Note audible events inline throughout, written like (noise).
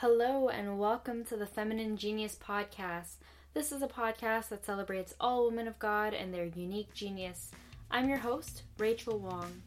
Hello, and welcome to the Feminine Genius Podcast. This is a podcast that celebrates all women of God and their unique genius. I'm your host, Rachel Wong.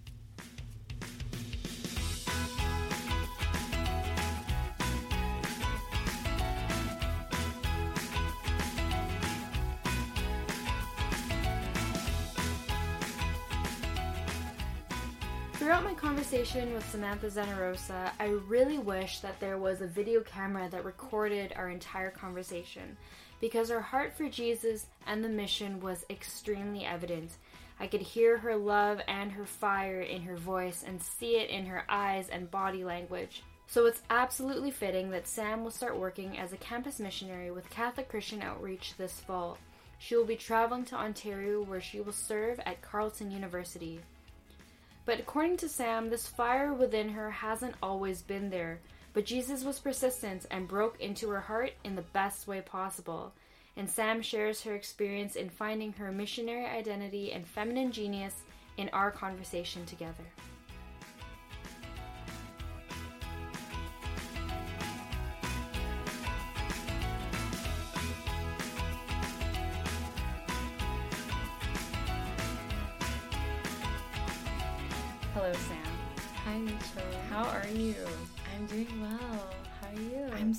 Conversation with Samantha Zenarosa, I really wish that there was a video camera that recorded our entire conversation because her heart for Jesus and the mission was extremely evident. I could hear her love and her fire in her voice and see it in her eyes and body language. So it's absolutely fitting that Sam will start working as a campus missionary with Catholic Christian Outreach this fall. She will be traveling to Ontario where she will serve at Carleton University. But according to Sam, this fire within her hasn't always been there. But Jesus was persistent and broke into her heart in the best way possible. And Sam shares her experience in finding her missionary identity and feminine genius in our conversation together.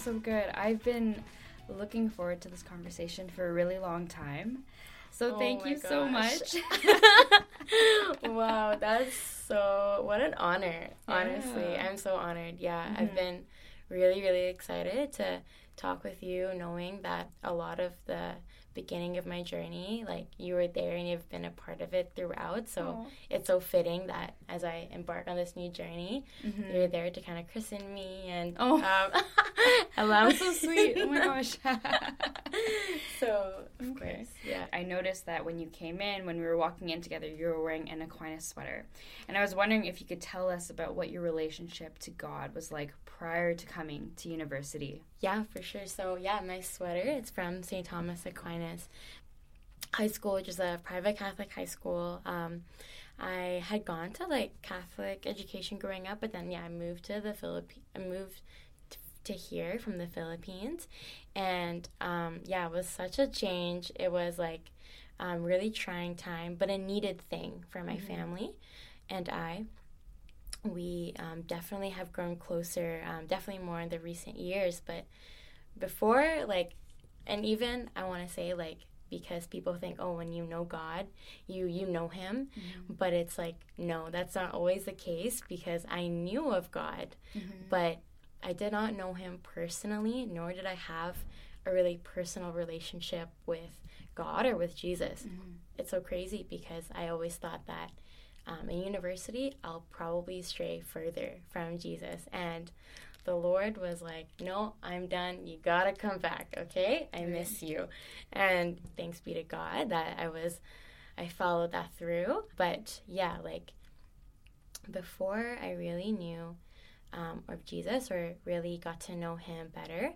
So good. I've been looking forward to this conversation for a really long time. So Oh thank you so much. (laughs) (laughs) wow, that's so what an honor. Honestly, Yeah. I'm so honored. Yeah, Mhm. I've been really, really excited to talk with you, knowing that a lot of the beginning of my journey, like you were there and you've been a part of it throughout. So Oh. it's so fitting that as I embark on this new journey, Mhm. you're there to kind of christen me and Oh. um, (laughs) allow That's so sweet. Oh my gosh. (laughs) (laughs) so of Okay. course, yeah. I noticed that when you came in, when we were walking in together, you were wearing an Aquinas sweater. And I was wondering if you could tell us about what your relationship to God was like prior to coming to university. Yeah, for sure. So yeah, my sweater it's from St. Thomas Aquinas High School, which is a private Catholic high school. Um, I had gone to like Catholic education growing up, but then yeah, I moved to the Philippines. I moved to here from the Philippines, and um, yeah, it was such a change. It was like um, really trying time, but a needed thing for my Mhm. family and I we um, definitely have grown closer, um, definitely more in the recent years. But before, like, and even I want to say, like, because people think, oh, when you know God, you you know Him, but it's like, no, that's not always the case because I knew of God, but I did not know Him personally, nor did I have a really personal relationship with God or with Jesus. It's so crazy because I always thought that um, in university, I'll probably stray further from Jesus. And the Lord was like, No, I'm done. You gotta come back, okay? I miss you. And thanks be to God that I was, I followed that through. But yeah, like before I really knew um, of Jesus or really got to know Him better,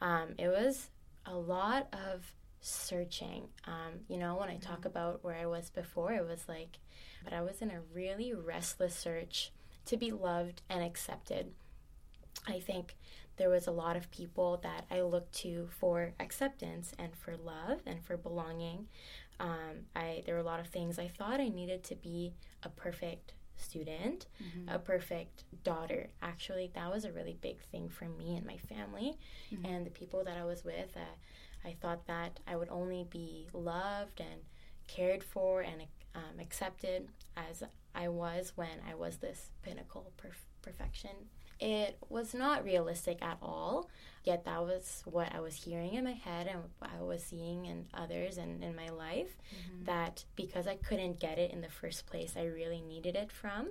um, it was a lot of searching. Um, you know, when I talk about where I was before, it was like, but I was in a really restless search to be loved and accepted. I think there was a lot of people that I looked to for acceptance and for love and for belonging. Um, I there were a lot of things I thought I needed to be a perfect student, a perfect daughter. Actually, that was a really big thing for me and my family and the people that I was with. Uh, I thought that I would only be loved and cared for and um, accepted as I was when I was this pinnacle perf- perfection. It was not realistic at all, yet that was what I was hearing in my head and I was seeing in others and in my life. That because I couldn't get it in the first place, I really needed it from.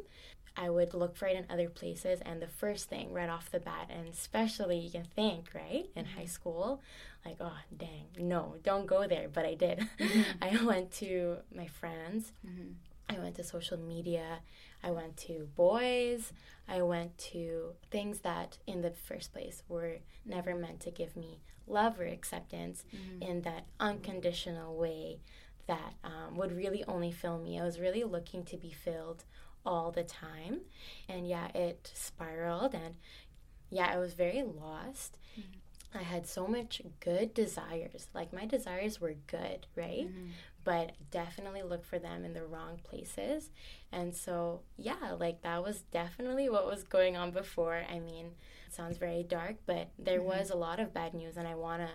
I would look for it in other places, and the first thing right off the bat, and especially you can think, right, in high mm-hmm. school, like, oh, dang, no, don't go there. But I did. Mm-hmm. (laughs) I went to my friends, mm-hmm. I went to social media, I went to boys, I went to things that in the first place were never meant to give me love or acceptance in that unconditional way that um, would really only fill me. I was really looking to be filled all the time. And yeah, it spiraled and yeah, I was very lost. Mm-hmm. I had so much good desires. Like my desires were good, right? Mm-hmm. But definitely look for them in the wrong places. And so, yeah, like that was definitely what was going on before. I mean, it sounds very dark, but there mm-hmm. was a lot of bad news and I want to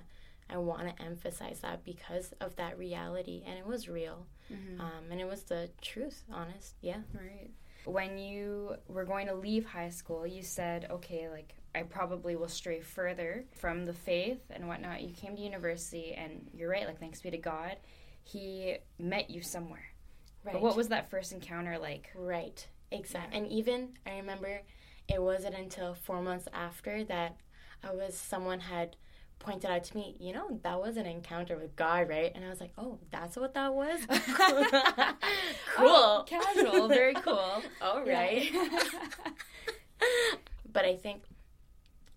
I want to emphasize that because of that reality and it was real. Mm-hmm. Um, and it was the truth, honest. Yeah. Right when you were going to leave high school, you said, okay, like I probably will stray further from the faith and whatnot. You came to university, and you're right, like thanks be to God, He met you somewhere. Right. But what was that first encounter like? Right, exactly. Yeah. And even I remember it wasn't until four months after that I was someone had pointed out to me, you know, that was an encounter with God, right? And I was like, oh, that's what that was? (laughs) cool. Oh, casual, very cool. (laughs) All right. (laughs) but I think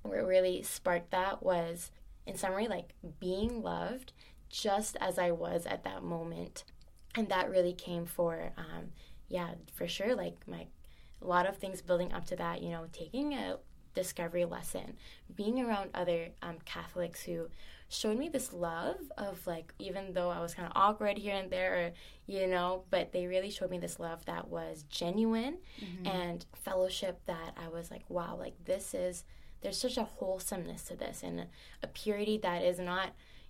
what really sparked that was, in summary, like being loved just as I was at that moment. And that really came for, um, yeah, for sure, like my a lot of things building up to that, you know, taking a discovery lesson being around other um, catholics who showed me this love of like even though i was kind of awkward here and there or you know but they really showed me this love that was genuine mm-hmm. and fellowship that i was like wow like this is there's such a wholesomeness to this and a, a purity that is not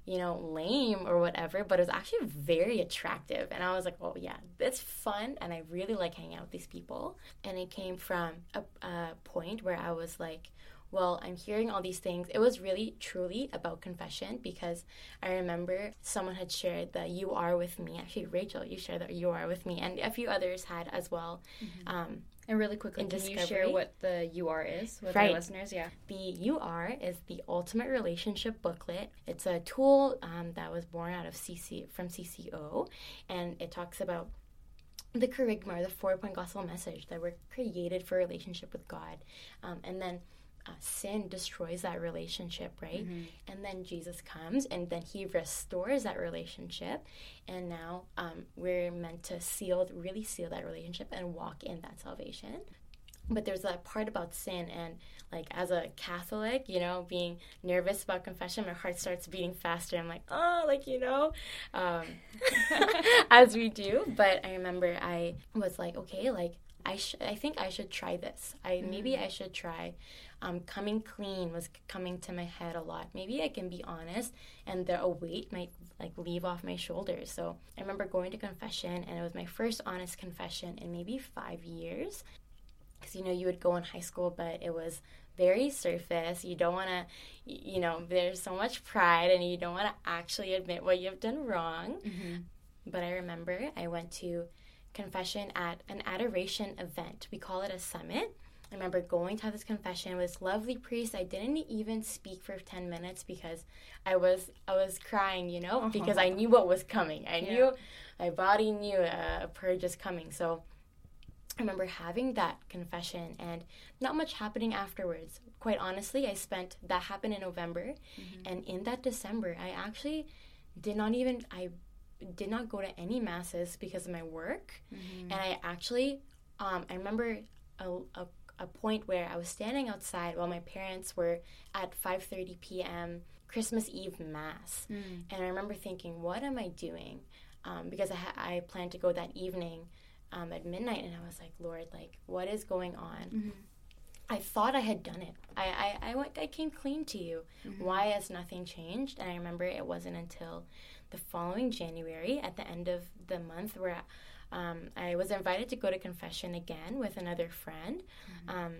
you know, lame or whatever, but it was actually very attractive. And I was like, oh, yeah, it's fun. And I really like hanging out with these people. And it came from a, a point where I was like, well, I'm hearing all these things. It was really truly about confession because I remember someone had shared that you are with me. Actually, Rachel, you shared that you are with me, and a few others had as well. Mm-hmm. Um, and really quickly, can discovery. you share what the UR is with right. our listeners? Yeah. The UR is the Ultimate Relationship Booklet. It's a tool um, that was born out of CC from CCO, and it talks about the kerygma, the four-point gospel message that we're created for relationship with God, um, and then uh, sin destroys that relationship, right? Mm-hmm. And then Jesus comes and then he restores that relationship. And now um, we're meant to seal, really seal that relationship and walk in that salvation. But there's that part about sin, and like as a Catholic, you know, being nervous about confession, my heart starts beating faster. I'm like, oh, like, you know, um, (laughs) as we do. But I remember I was like, okay, like, I, sh- I think I should try this. I mm-hmm. maybe I should try um, coming clean was coming to my head a lot. Maybe I can be honest, and the a weight might like leave off my shoulders. So I remember going to confession, and it was my first honest confession in maybe five years. Because you know you would go in high school, but it was very surface. You don't want to, you know, there's so much pride, and you don't want to actually admit what you've done wrong. Mm-hmm. But I remember I went to confession at an adoration event. We call it a summit. I remember going to have this confession with this lovely priest. I didn't even speak for 10 minutes because I was I was crying, you know, uh-huh. because I knew what was coming. I yeah. knew my body knew a, a purge is coming. So I remember having that confession and not much happening afterwards. Quite honestly, I spent that happened in November mm-hmm. and in that December, I actually did not even I did not go to any masses because of my work. Mm-hmm. And I actually um, I remember a, a a point where I was standing outside while my parents were at 5:30 p.m. Christmas Eve mass, mm. and I remember thinking, "What am I doing?" Um, because I, ha- I planned to go that evening um, at midnight, and I was like, "Lord, like, what is going on?" Mm-hmm. I thought I had done it. I, I, I went I came clean to you. Mm-hmm. Why has nothing changed? And I remember it wasn't until the following January at the end of the month where um, I was invited to go to confession again with another friend. Mm-hmm. Um,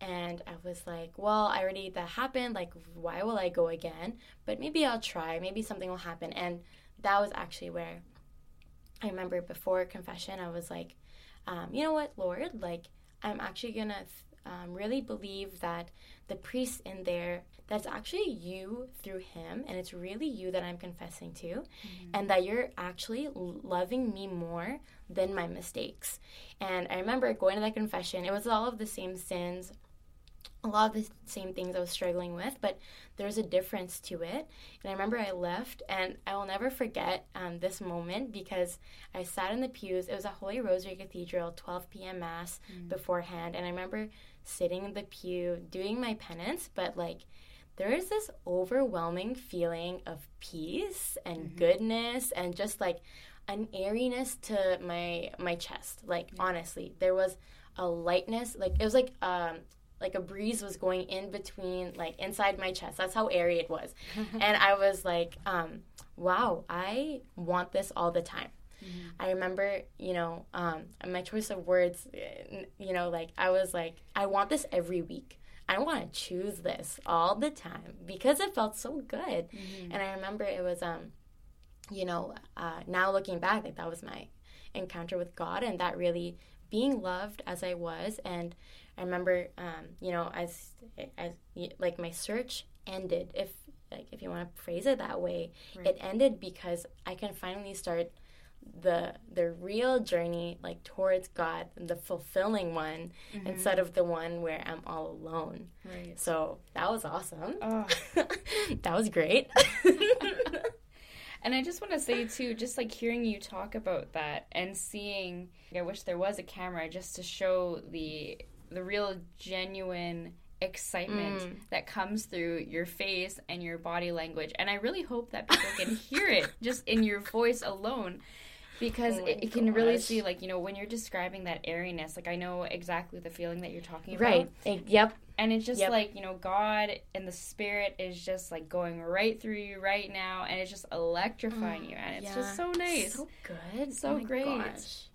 and I was like, well, I already, that happened. Like, why will I go again? But maybe I'll try. Maybe something will happen. And that was actually where I remember before confession, I was like, um, you know what, Lord? Like, I'm actually going to um, really believe that the priest in there that's actually you through him and it's really you that i'm confessing to mm-hmm. and that you're actually loving me more than my mistakes and i remember going to that confession it was all of the same sins a lot of the same things I was struggling with, but there's a difference to it. And I remember I left, and I will never forget um, this moment because I sat in the pews. It was a Holy Rosary Cathedral, 12 p.m. Mass mm. beforehand, and I remember sitting in the pew doing my penance, but like there is this overwhelming feeling of peace and mm-hmm. goodness and just like an airiness to my my chest. Like yeah. honestly, there was a lightness. Like it was like um like a breeze was going in between like inside my chest. That's how airy it was. (laughs) and I was like, um, wow, I want this all the time. Mm-hmm. I remember, you know, um, my choice of words, you know, like I was like, I want this every week. I want to choose this all the time because it felt so good. Mm-hmm. And I remember it was, um, you know, uh, now looking back, like that was my encounter with God, and that really being loved as I was. And I remember, um, you know, as as like my search ended, if like if you want to phrase it that way, right. it ended because I can finally start the the real journey like towards God, the fulfilling one, mm-hmm. instead of the one where I'm all alone. Right. So that was awesome. Oh. (laughs) that was great. (laughs) and I just want to say too, just like hearing you talk about that and seeing, I wish there was a camera just to show the the real genuine excitement mm. that comes through your face and your body language. And I really hope that people can hear it just in your voice alone because oh it, it, can really see like you know when you're describing that airiness like i know exactly the feeling that you're talking about. Right. Yep. And it's just yep. like you know god and the spirit is just like going right through you right now and it's just electrifying mm, you and it's yeah. just so nice. So good. So oh great. gosh.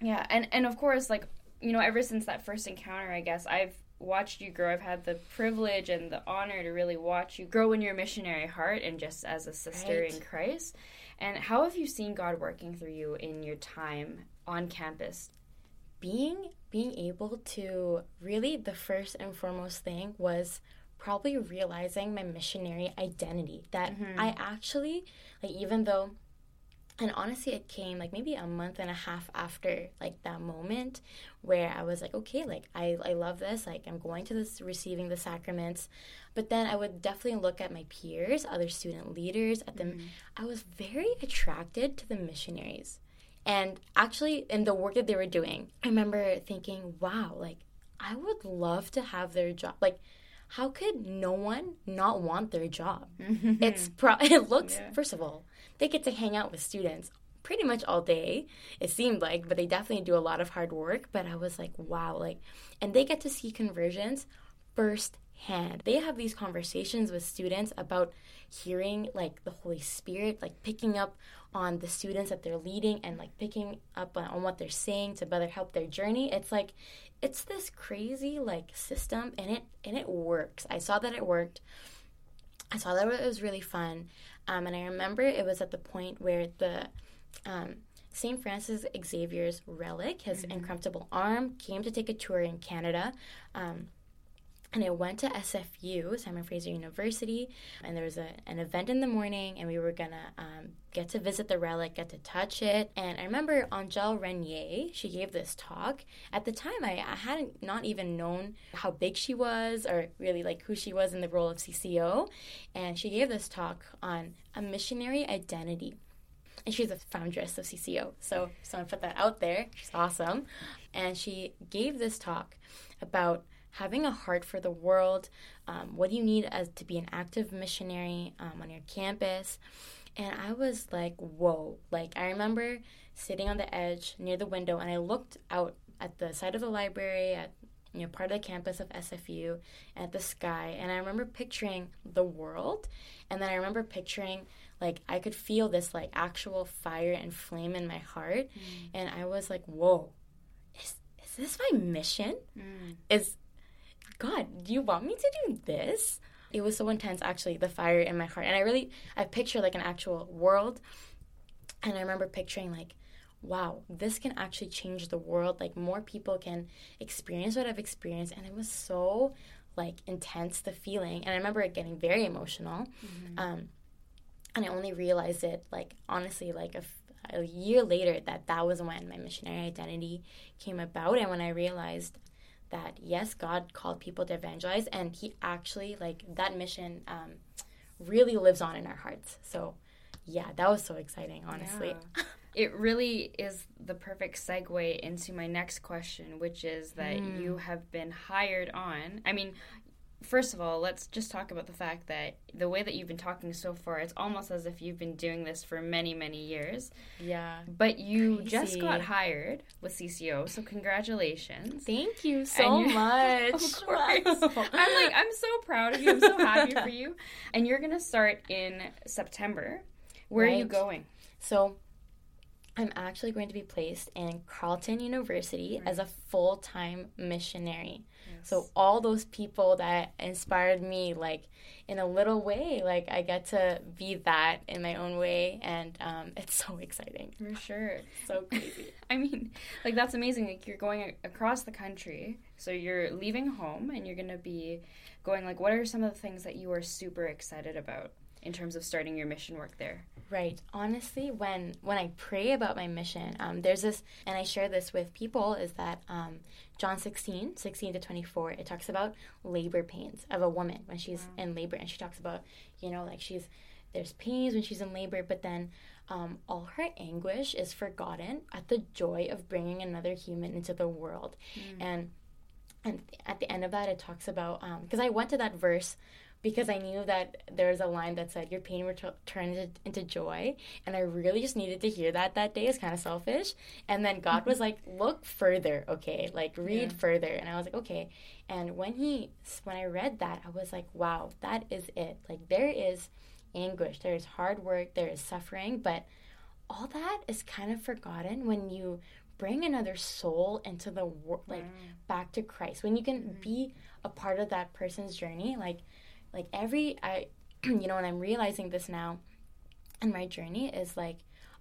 yeah and and of course like you know ever since that first encounter i guess i've watched you grow i've had the privilege and the honor to really watch you grow in your missionary heart and just as a sister right. in christ and how have you seen God working through you in your time on campus? Being being able to really the first and foremost thing was probably realizing my missionary identity that mm-hmm. I actually like even though and honestly it came like maybe a month and a half after like that moment where i was like okay like i, I love this like i'm going to this receiving the sacraments but then i would definitely look at my peers other student leaders at them mm-hmm. i was very attracted to the missionaries and actually in the work that they were doing i remember thinking wow like i would love to have their job like how could no one not want their job? (laughs) it's pro- (laughs) it looks yeah. first of all, they get to hang out with students pretty much all day it seemed like but they definitely do a lot of hard work but i was like wow like and they get to see conversions firsthand. They have these conversations with students about hearing like the holy spirit like picking up on the students that they're leading and like picking up on, on what they're saying to better help their journey. It's like it's this crazy like system and it and it works. I saw that it worked. I saw that it was really fun um, and i remember it was at the point where the um, St. Francis Xavier's relic, his mm-hmm. incorruptible arm, came to take a tour in Canada. Um, and I went to SFU, Simon Fraser University, and there was a, an event in the morning, and we were gonna um, get to visit the relic, get to touch it. And I remember Angèle Regnier, she gave this talk. At the time, I, I hadn't not even known how big she was or really like who she was in the role of CCO. And she gave this talk on a missionary identity and she's a foundress of CCO. So, someone put that out there. She's awesome, and she gave this talk about having a heart for the world. Um, what do you need as to be an active missionary um, on your campus? And I was like, whoa! Like I remember sitting on the edge near the window, and I looked out at the side of the library at you know part of the campus of SFU at the sky, and I remember picturing the world, and then I remember picturing like I could feel this like actual fire and flame in my heart, mm. and I was like, whoa! Is, is this my mission? Mm. Is God, do you want me to do this? It was so intense, actually, the fire in my heart. And I really, I pictured like an actual world. And I remember picturing like, wow, this can actually change the world. Like more people can experience what I've experienced. And it was so like intense, the feeling. And I remember it getting very emotional. Mm-hmm. Um, and I only realized it like honestly like a, a year later that that was when my missionary identity came about and when I realized that yes, God called people to evangelize, and He actually like that mission um, really lives on in our hearts. So yeah, that was so exciting, honestly. Yeah. It really is the perfect segue into my next question, which is that Mm. you have been hired on. I mean, first of all, let's just talk about the fact that the way that you've been talking so far, it's almost as if you've been doing this for many, many years. Yeah. But you just got hired with CCO, so congratulations. Thank you so you- (laughs) much. Of course. Wow. I'm like, I'm so proud of you. I'm so happy for you. (laughs) And you're going to start in September. Where are you going? So, I'm actually going to be placed in Carleton University as a full time missionary. So, all those people that inspired me, like in a little way, like I get to be that in my own way. And um, (laughs) it's so exciting. For sure. (laughs) So crazy. (laughs) I mean, like that's amazing. Like you're going across the country, so you're leaving home and you're gonna be going. Like, what are some of the things that you are super excited about in terms of starting your mission work there? Right. Honestly, when when I pray about my mission, um, there's this, and I share this with people, is that um, John 16, 16 to 24, it talks about labor pains of a woman when she's in labor. And she talks about, you know, like she's, there's pains when she's in labor, but then um, all her anguish is forgotten at the joy of bringing another human into the world. And and at the end of that, it talks about, because I went to that verse because I knew that there was a line that said, Your pain turn into, joy. And I really just needed to hear that that day. It's kind of selfish. And then God was (laughs) like, Look further, okay? Like, read Yeah. further. And I was like, Okay. And when he, when I read that, I was like, Wow, that is it. Like, there is anguish, there is hard work, there is suffering, but all that is kind of forgotten when you bring another soul into the world, like mm. back to Christ. When you can mm-hmm. be a part of that person's journey, like like every I (clears throat) you know, and I'm realizing this now and my journey is like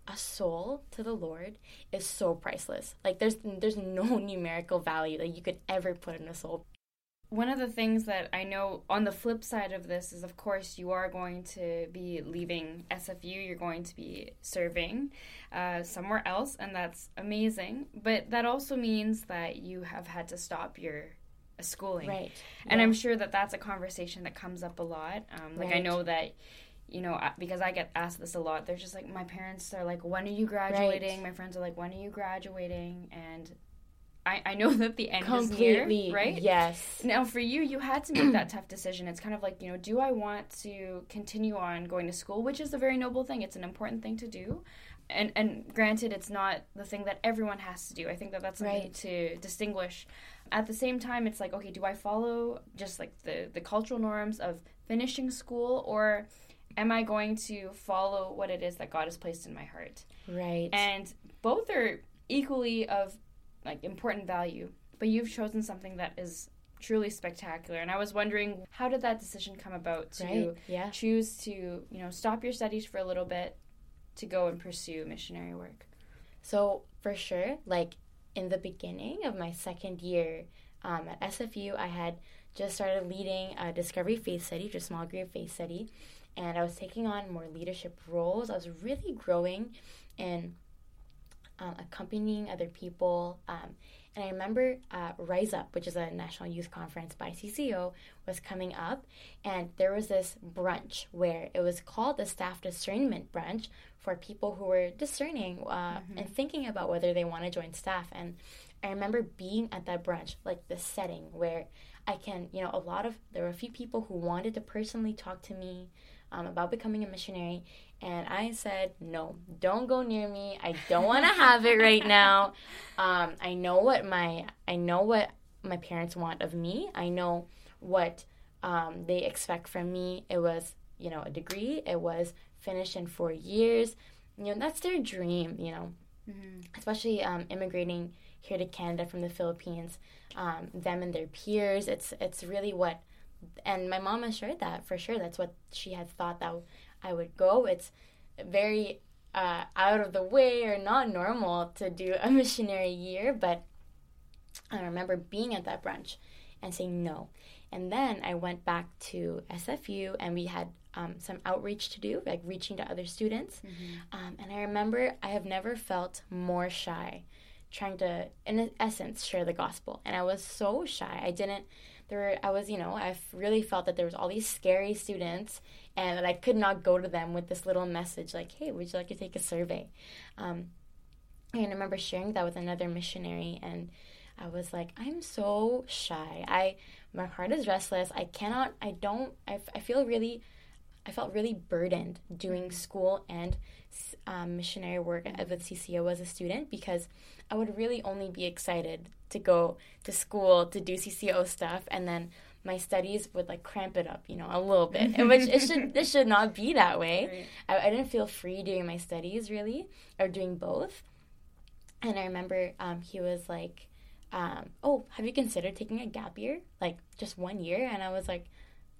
a soul to the Lord is so priceless. Like there's there's no (laughs) numerical value that you could ever put in a soul. One of the things that I know on the flip side of this is, of course, you are going to be leaving SFU. You're going to be serving uh, somewhere else, and that's amazing. But that also means that you have had to stop your schooling. Right. And Yeah. I'm sure that that's a conversation that comes up a lot. Um, like I know that, you know, because I get asked this a lot. They're just like, my parents are like, when are you graduating? My friends are like, when are you graduating? And I, I know (laughs) that the end completely is near, right? Yes. Now, for you, you had to make that tough decision. It's kind of like, you know, do I want to continue on going to school, which is a very noble thing. It's an important thing to do. And, and granted, it's not the thing that everyone has to do. I think that that's something Right. to distinguish. At the same time, it's like, okay, do I follow just like the, the cultural norms of finishing school, or am I going to follow what it is that God has placed in my heart? Right. and both are equally of like important value but you've chosen something that is truly spectacular and i was wondering how did that decision come about to right. Yeah. choose to you know stop your studies for a little bit to go and pursue missionary work So for sure, like in the beginning of my second year um, at SFU, I had just started leading a Discovery Faith Study, just small group faith study, and I was taking on more leadership roles. I was really growing in um, accompanying other people. Um, and I remember uh, Rise Up, which is a national youth conference by CCO, was coming up, and there was this brunch where it was called the Staff Discernment Brunch for people who were discerning uh, and thinking about whether they want to join staff. And I remember being at that brunch, like the setting where I can, you know, a lot of there were a few people who wanted to personally talk to me um, about becoming a missionary, and I said, no, don't go near me. I don't want to have it right now. (laughs) Um, I know what my I know what my parents want of me. I know what um, they expect from me. It was, you know, a degree. It was finished in four years. You know, that's their dream. You know, especially um, immigrating here to Canada from the Philippines. Um, them and their peers. It's it's really what, and my mom assured that for sure. That's what she had thought that I would go. It's very uh, out of the way or not normal to do a (laughs) missionary year, but I remember being at that brunch and saying no. And then I went back to SFU and we had um, some outreach to do, like reaching to other students. Um, and I remember I have never felt more shy trying to, in essence, share the gospel. And I was so shy. I didn't, there were, I was, you know, I really felt that there was all these scary students and that I could not go to them with this little message like, hey, would you like to take a survey? Um, And I remember sharing that with another missionary, and I was like, I'm so shy. I my heart is restless. I cannot. I don't. I, I feel really. I felt really burdened doing school and um, missionary work with CCO as a student because I would really only be excited to go to school to do CCO stuff and then my studies would like cramp it up, you know, a little bit. which it should this should not be that way. (laughs) Right. I, I, didn't feel free doing my studies really, or doing both. And I remember um, he was like, um, "Oh, have you considered taking a gap year, like just one year?" And I was like,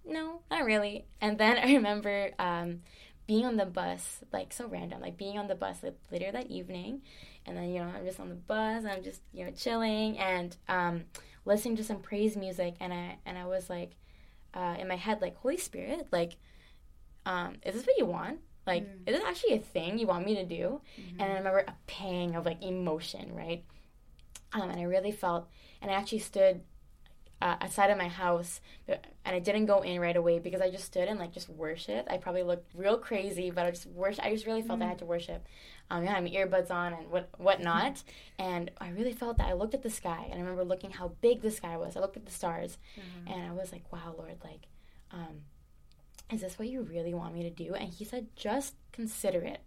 "No, not really." And then I remember um, being on the bus, like so random, like being on the bus like, later that evening, and then you know I'm just on the bus, and I'm just you know chilling, and um, listening to some praise music and I and I was like uh, in my head like Holy Spirit like um, is this what you want like mm. is this actually a thing you want me to do mm-hmm. and I remember a pang of like emotion right um, and I really felt and I actually stood uh, outside of my house and I didn't go in right away because I just stood and like just worshiped. I probably looked real crazy, but I just worship. I just really felt mm. I had to worship. Um, yeah, I had my earbuds on and what whatnot, (laughs) and I really felt that. I looked at the sky and I remember looking how big the sky was. I looked at the stars, mm-hmm. and I was like, "Wow, Lord, like, um, is this what you really want me to do?" And He said, "Just consider it."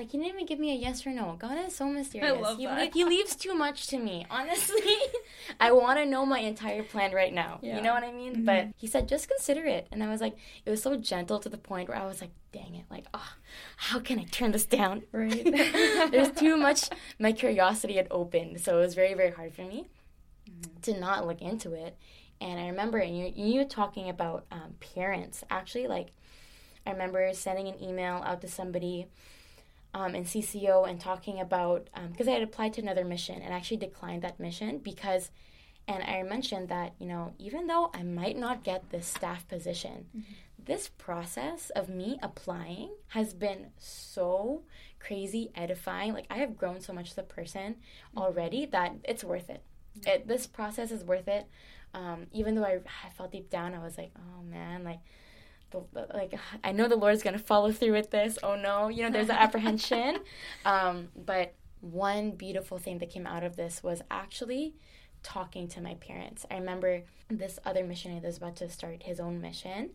Like he didn't even give me a yes or no. God is so mysterious. I love he, that. he leaves too much to me. Honestly, (laughs) I want to know my entire plan right now. Yeah. You know what I mean? Mm-hmm. But he said just consider it, and I was like, it was so gentle to the point where I was like, dang it, like, oh, how can I turn this down? Right? (laughs) There's too much. My curiosity had opened, so it was very very hard for me mm-hmm. to not look into it. And I remember and you you talking about um, parents actually like. I remember sending an email out to somebody um, in CCO and talking about because um, I had applied to another mission and actually declined that mission because, and I mentioned that you know even though I might not get this staff position, mm-hmm. this process of me applying has been so crazy edifying. Like I have grown so much as a person mm-hmm. already that it's worth it. Mm-hmm. it this process is worth it. Um, even though I, I felt deep down, I was like, oh man, like like I know the Lord's gonna follow through with this. Oh no, you know, there's an apprehension. (laughs) Um, but one beautiful thing that came out of this was actually talking to my parents. I remember this other missionary that was about to start his own mission.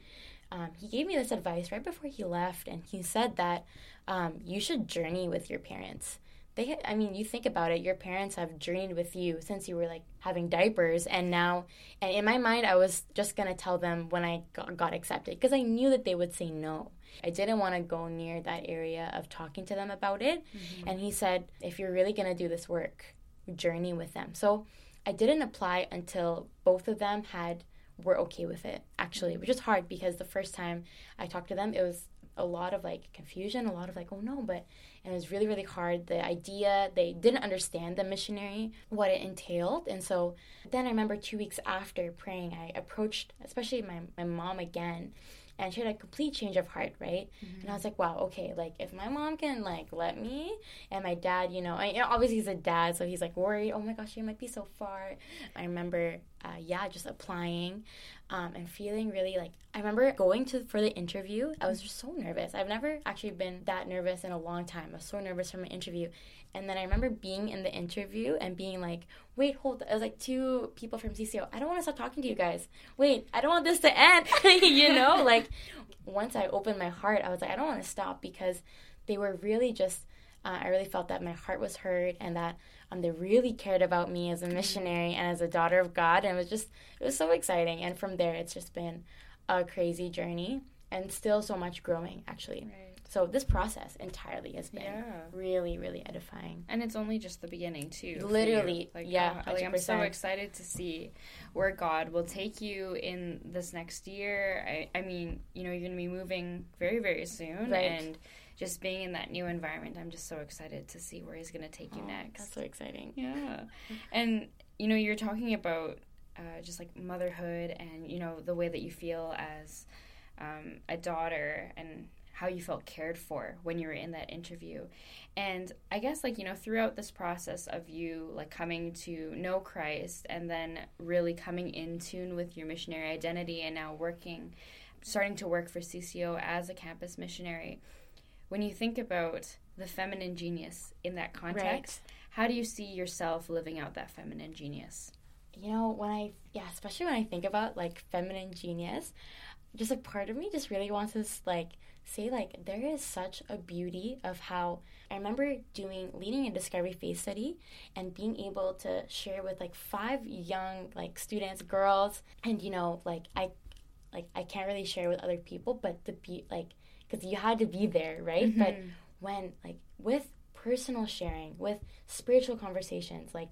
Um, he gave me this advice right before he left, and he said that um, you should journey with your parents they i mean you think about it your parents have journeyed with you since you were like having diapers and now and in my mind i was just going to tell them when i got, got accepted because i knew that they would say no. I didn't want to go near that area of talking to them about it. Mm-hmm. and he said if you're really going to do this work journey with them. So i didn't apply until both of them had were okay with it actually which is hard because the first time i talked to them it was a lot of like confusion, a lot of like, oh no, but and it was really, really hard. The idea, they didn't understand the missionary, what it entailed. And so then I remember two weeks after praying, I approached, especially my, my mom again, and she had a complete change of heart, right? Mm-hmm. And I was like, wow, okay, like if my mom can like let me, and my dad, you know, I, you know, obviously he's a dad, so he's like worried. Oh my gosh, she might be so far. I remember, uh, yeah, just applying, um, and feeling really like I remember going to for the interview. I was just so nervous. I've never actually been that nervous in a long time. I was so nervous for my interview, and then I remember being in the interview and being like, wait, hold. It was like two people from CCO. I don't want to stop talking to you guys. Wait, I don't want this to end. (laughs) you know, (laughs) like once I opened my heart, I was like, I don't want to stop because they were really just. Uh, I really felt that my heart was hurt and that um, they really cared about me as a missionary and as a daughter of God. And it was just, it was so exciting. And from there, it's just been a crazy journey and still so much growing, actually. Right. So this process entirely has been yeah. really, really edifying. And it's only just the beginning too. Literally, like yeah. Uh, like I'm so excited to see where God will take you in this next year. I, I mean, you know, you're going to be moving very, very soon, right. and just being in that new environment, I'm just so excited to see where He's going to take you oh, next. That's so exciting. Yeah, and you know, you're talking about uh, just like motherhood, and you know, the way that you feel as um, a daughter, and how you felt cared for when you were in that interview. And I guess like, you know, throughout this process of you like coming to know Christ and then really coming in tune with your missionary identity and now working starting to work for CCO as a campus missionary. When you think about the feminine genius in that context, right. how do you see yourself living out that feminine genius? You know, when I, yeah, especially when I think about like feminine genius, just a part of me just really wants to like say like there is such a beauty of how I remember doing leading a discovery faith study and being able to share with like five young like students, girls, and you know like I like I can't really share with other people, but the be like because you had to be there, right? Mm-hmm. But when like with personal sharing, with spiritual conversations, like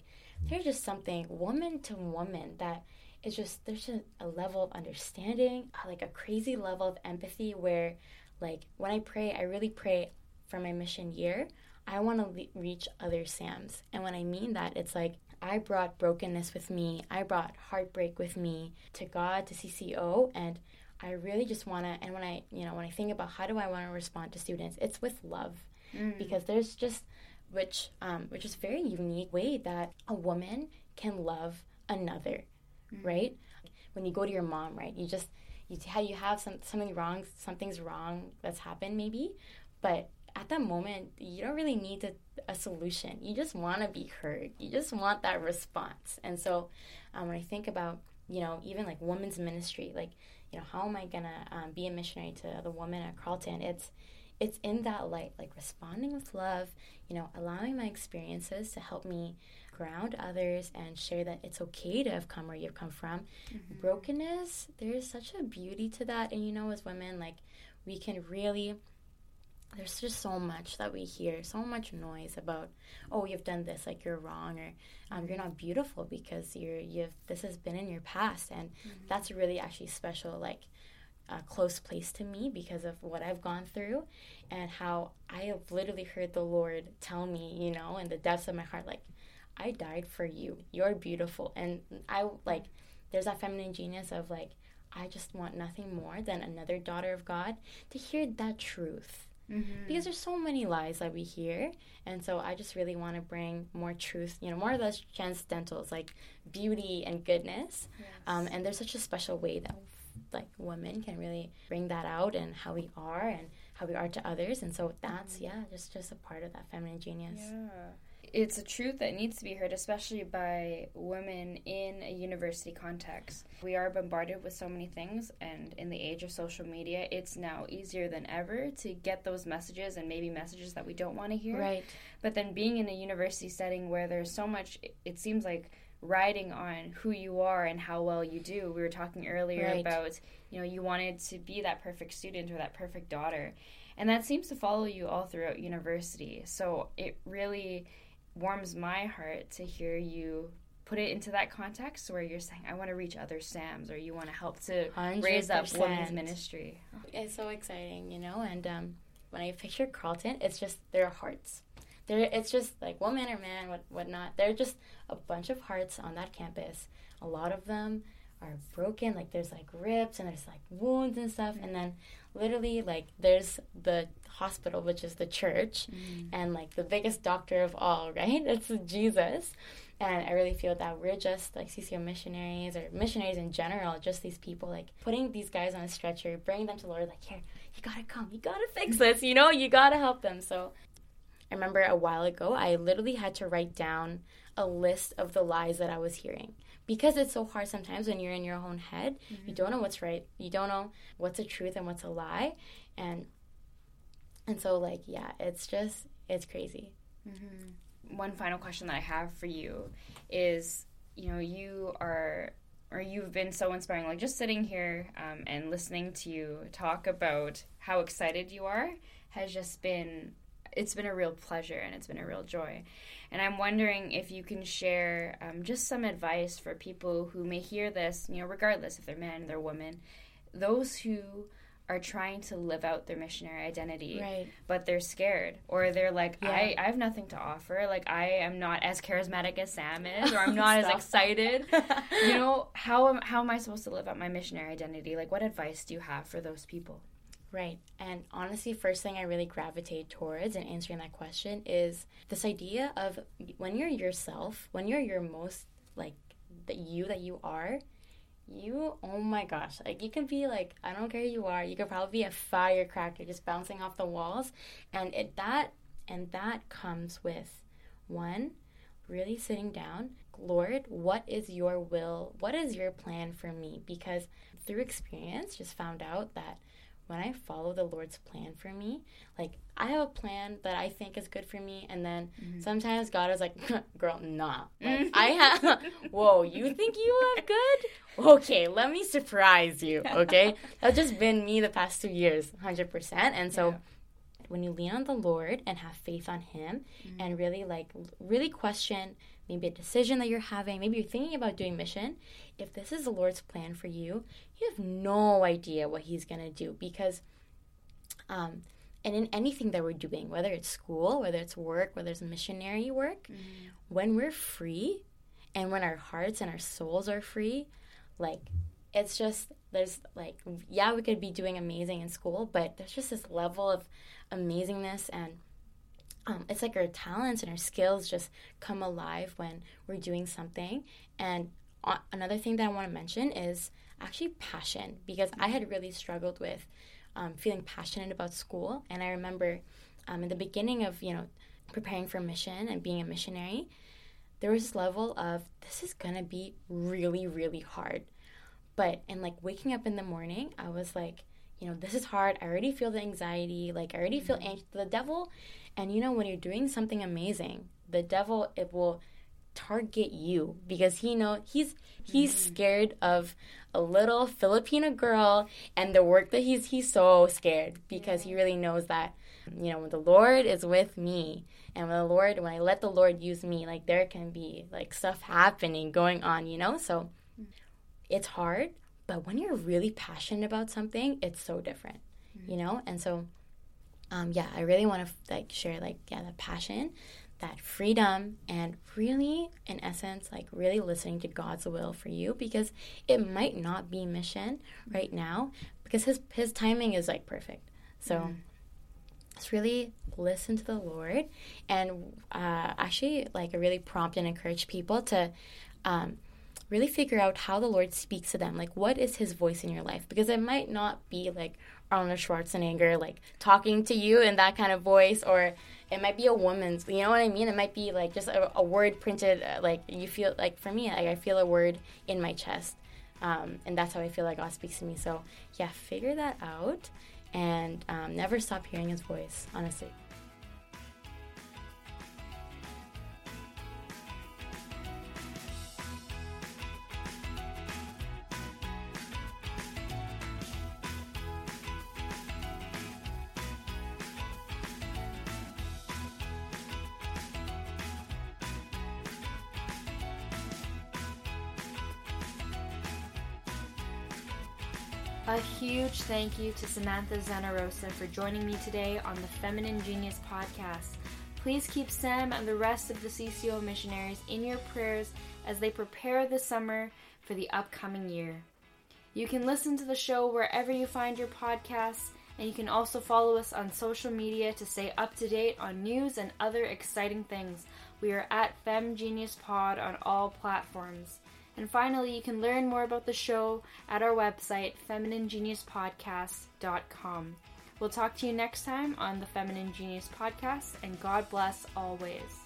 there's just something woman to woman that is just there's just a level of understanding, like a crazy level of empathy where like when I pray, I really pray for my mission year. I want to le- reach other Sams. And when I mean that, it's like I brought brokenness with me. I brought heartbreak with me to God, to CCO, and I really just want to and when I, you know, when I think about how do I want to respond to students, it's with love. Mm. Because there's just which um which is very unique way that a woman can love another, mm. right? When you go to your mom, right? You just you how you have some something wrong, something's wrong that's happened maybe, but at that moment you don't really need a, a solution. You just want to be heard. You just want that response. And so um, when I think about you know even like women's ministry, like you know how am I gonna um, be a missionary to the woman at Carleton? It's it's in that light, like responding with love, you know, allowing my experiences to help me ground others and share that it's okay to have come where you've come from. Mm-hmm. Brokenness, there's such a beauty to that. And you know, as women, like we can really there's just so much that we hear, so much noise about, oh, you've done this, like you're wrong, or um, you're not beautiful because you're you've this has been in your past, and mm-hmm. that's really actually special, like a close place to me because of what I've gone through, and how I have literally heard the Lord tell me, you know, in the depths of my heart, like I died for you. You're beautiful. And I like there's that feminine genius of like I just want nothing more than another daughter of God to hear that truth. Mm-hmm. Because there's so many lies that we hear, and so I just really want to bring more truth, you know, more or less transcendentals like beauty and goodness. Yes. Um, and there's such a special way that like women can really bring that out and how we are and how we are to others. And so that's mm-hmm. yeah, just just a part of that feminine genius. Yeah it's a truth that needs to be heard, especially by women in a university context. We are bombarded with so many things, and in the age of social media, it's now easier than ever to get those messages and maybe messages that we don't want to hear. Right. But then being in a university setting where there's so much, it seems like riding on who you are and how well you do. We were talking earlier right. about, you know, you wanted to be that perfect student or that perfect daughter. And that seems to follow you all throughout university. So it really warms my heart to hear you put it into that context where you're saying, I want to reach other SAMs or you want to help to 100%. raise up women's ministry. It's so exciting, you know, and um, when I picture Carleton, it's just their hearts. There, it's just like woman or man, what whatnot. They're just a bunch of hearts on that campus. A lot of them are broken. Like there's like rips and there's like wounds and stuff. And then literally like there's the hospital, which is the church, mm. and like the biggest doctor of all, (laughs) right? It's Jesus. And I really feel that we're just like CCO missionaries or missionaries in general, just these people like putting these guys on a stretcher, bringing them to the Lord, like, here, you gotta come, you gotta fix this, you know, you gotta help them. So I remember a while ago, I literally had to write down a list of the lies that I was hearing because it's so hard sometimes when you're in your own head. Mm-hmm. You don't know what's right. You don't know what's a truth and what's a lie, and and so like yeah, it's just it's crazy. Mm-hmm. One final question that I have for you is, you know, you are or you've been so inspiring. Like just sitting here um, and listening to you talk about how excited you are has just been it's been a real pleasure and it's been a real joy. And I'm wondering if you can share um, just some advice for people who may hear this, you know, regardless if they're men, they're women, those who are trying to live out their missionary identity, right. but they're scared, or they're like, yeah. I, I have nothing to offer. Like, I am not as charismatic as Sam is, or I'm (laughs) not as excited. (laughs) you know, how am, how am I supposed to live out my missionary identity? Like, what advice do you have for those people? Right. And honestly, first thing I really gravitate towards in answering that question is this idea of when you're yourself, when you're your most like the you that you are, you oh my gosh, like you can be like I don't care who you are, you could probably be a firecracker just bouncing off the walls, and it that and that comes with one really sitting down, Lord, what is your will? What is your plan for me? Because through experience, just found out that when I follow the Lord's plan for me, like I have a plan that I think is good for me, and then mm-hmm. sometimes God is like, (laughs) "Girl, nah." Like, I have. (laughs) Whoa, you think you have good? Okay, let me surprise you. Okay, (laughs) that's just been me the past two years, hundred percent. And so, yeah. when you lean on the Lord and have faith on Him, mm-hmm. and really like really question maybe a decision that you're having, maybe you're thinking about doing mission, if this is the Lord's plan for you, you have no idea what He's going to do because, um, and in anything that we're doing, whether it's school, whether it's work, whether it's missionary work, mm-hmm. when we're free and when our hearts and our souls are free, like, it's just, there's like, yeah, we could be doing amazing in school, but there's just this level of amazingness and um, it's like our talents and our skills just come alive when we're doing something. And uh, another thing that I want to mention is actually passion, because I had really struggled with um, feeling passionate about school. And I remember um, in the beginning of, you know, preparing for mission and being a missionary, there was this level of this is going to be really, really hard. But in like waking up in the morning, I was like, you know, this is hard. I already feel the anxiety. Like I already feel mm-hmm. anxious. The devil and you know, when you're doing something amazing, the devil it will target you because he know he's he's mm-hmm. scared of a little Filipino girl and the work that he's he's so scared because he really knows that you know when the Lord is with me and when the Lord when I let the Lord use me like there can be like stuff happening going on you know so mm. it's hard but when you're really passionate about something it's so different mm-hmm. you know and so um, yeah, I really want to like share like yeah the passion, that freedom, and really in essence like really listening to God's will for you because it might not be mission right now because his his timing is like perfect. So. Mm. Just really listen to the Lord, and uh, actually, like, really prompt and encourage people to um, really figure out how the Lord speaks to them. Like, what is His voice in your life? Because it might not be like Arnold Schwarzenegger like talking to you in that kind of voice, or it might be a woman's. You know what I mean? It might be like just a, a word printed. Uh, like you feel like for me, I, I feel a word in my chest, um, and that's how I feel like God speaks to me. So yeah, figure that out, and um, never stop hearing His voice. Honestly. A huge thank you to Samantha Zenarosa for joining me today on the Feminine Genius podcast. Please keep Sam and the rest of the CCO missionaries in your prayers as they prepare the summer for the upcoming year. You can listen to the show wherever you find your podcasts, and you can also follow us on social media to stay up to date on news and other exciting things. We are at Fem Genius Pod on all platforms. And finally, you can learn more about the show at our website, femininegeniuspodcast.com. We'll talk to you next time on the Feminine Genius Podcast, and God bless always.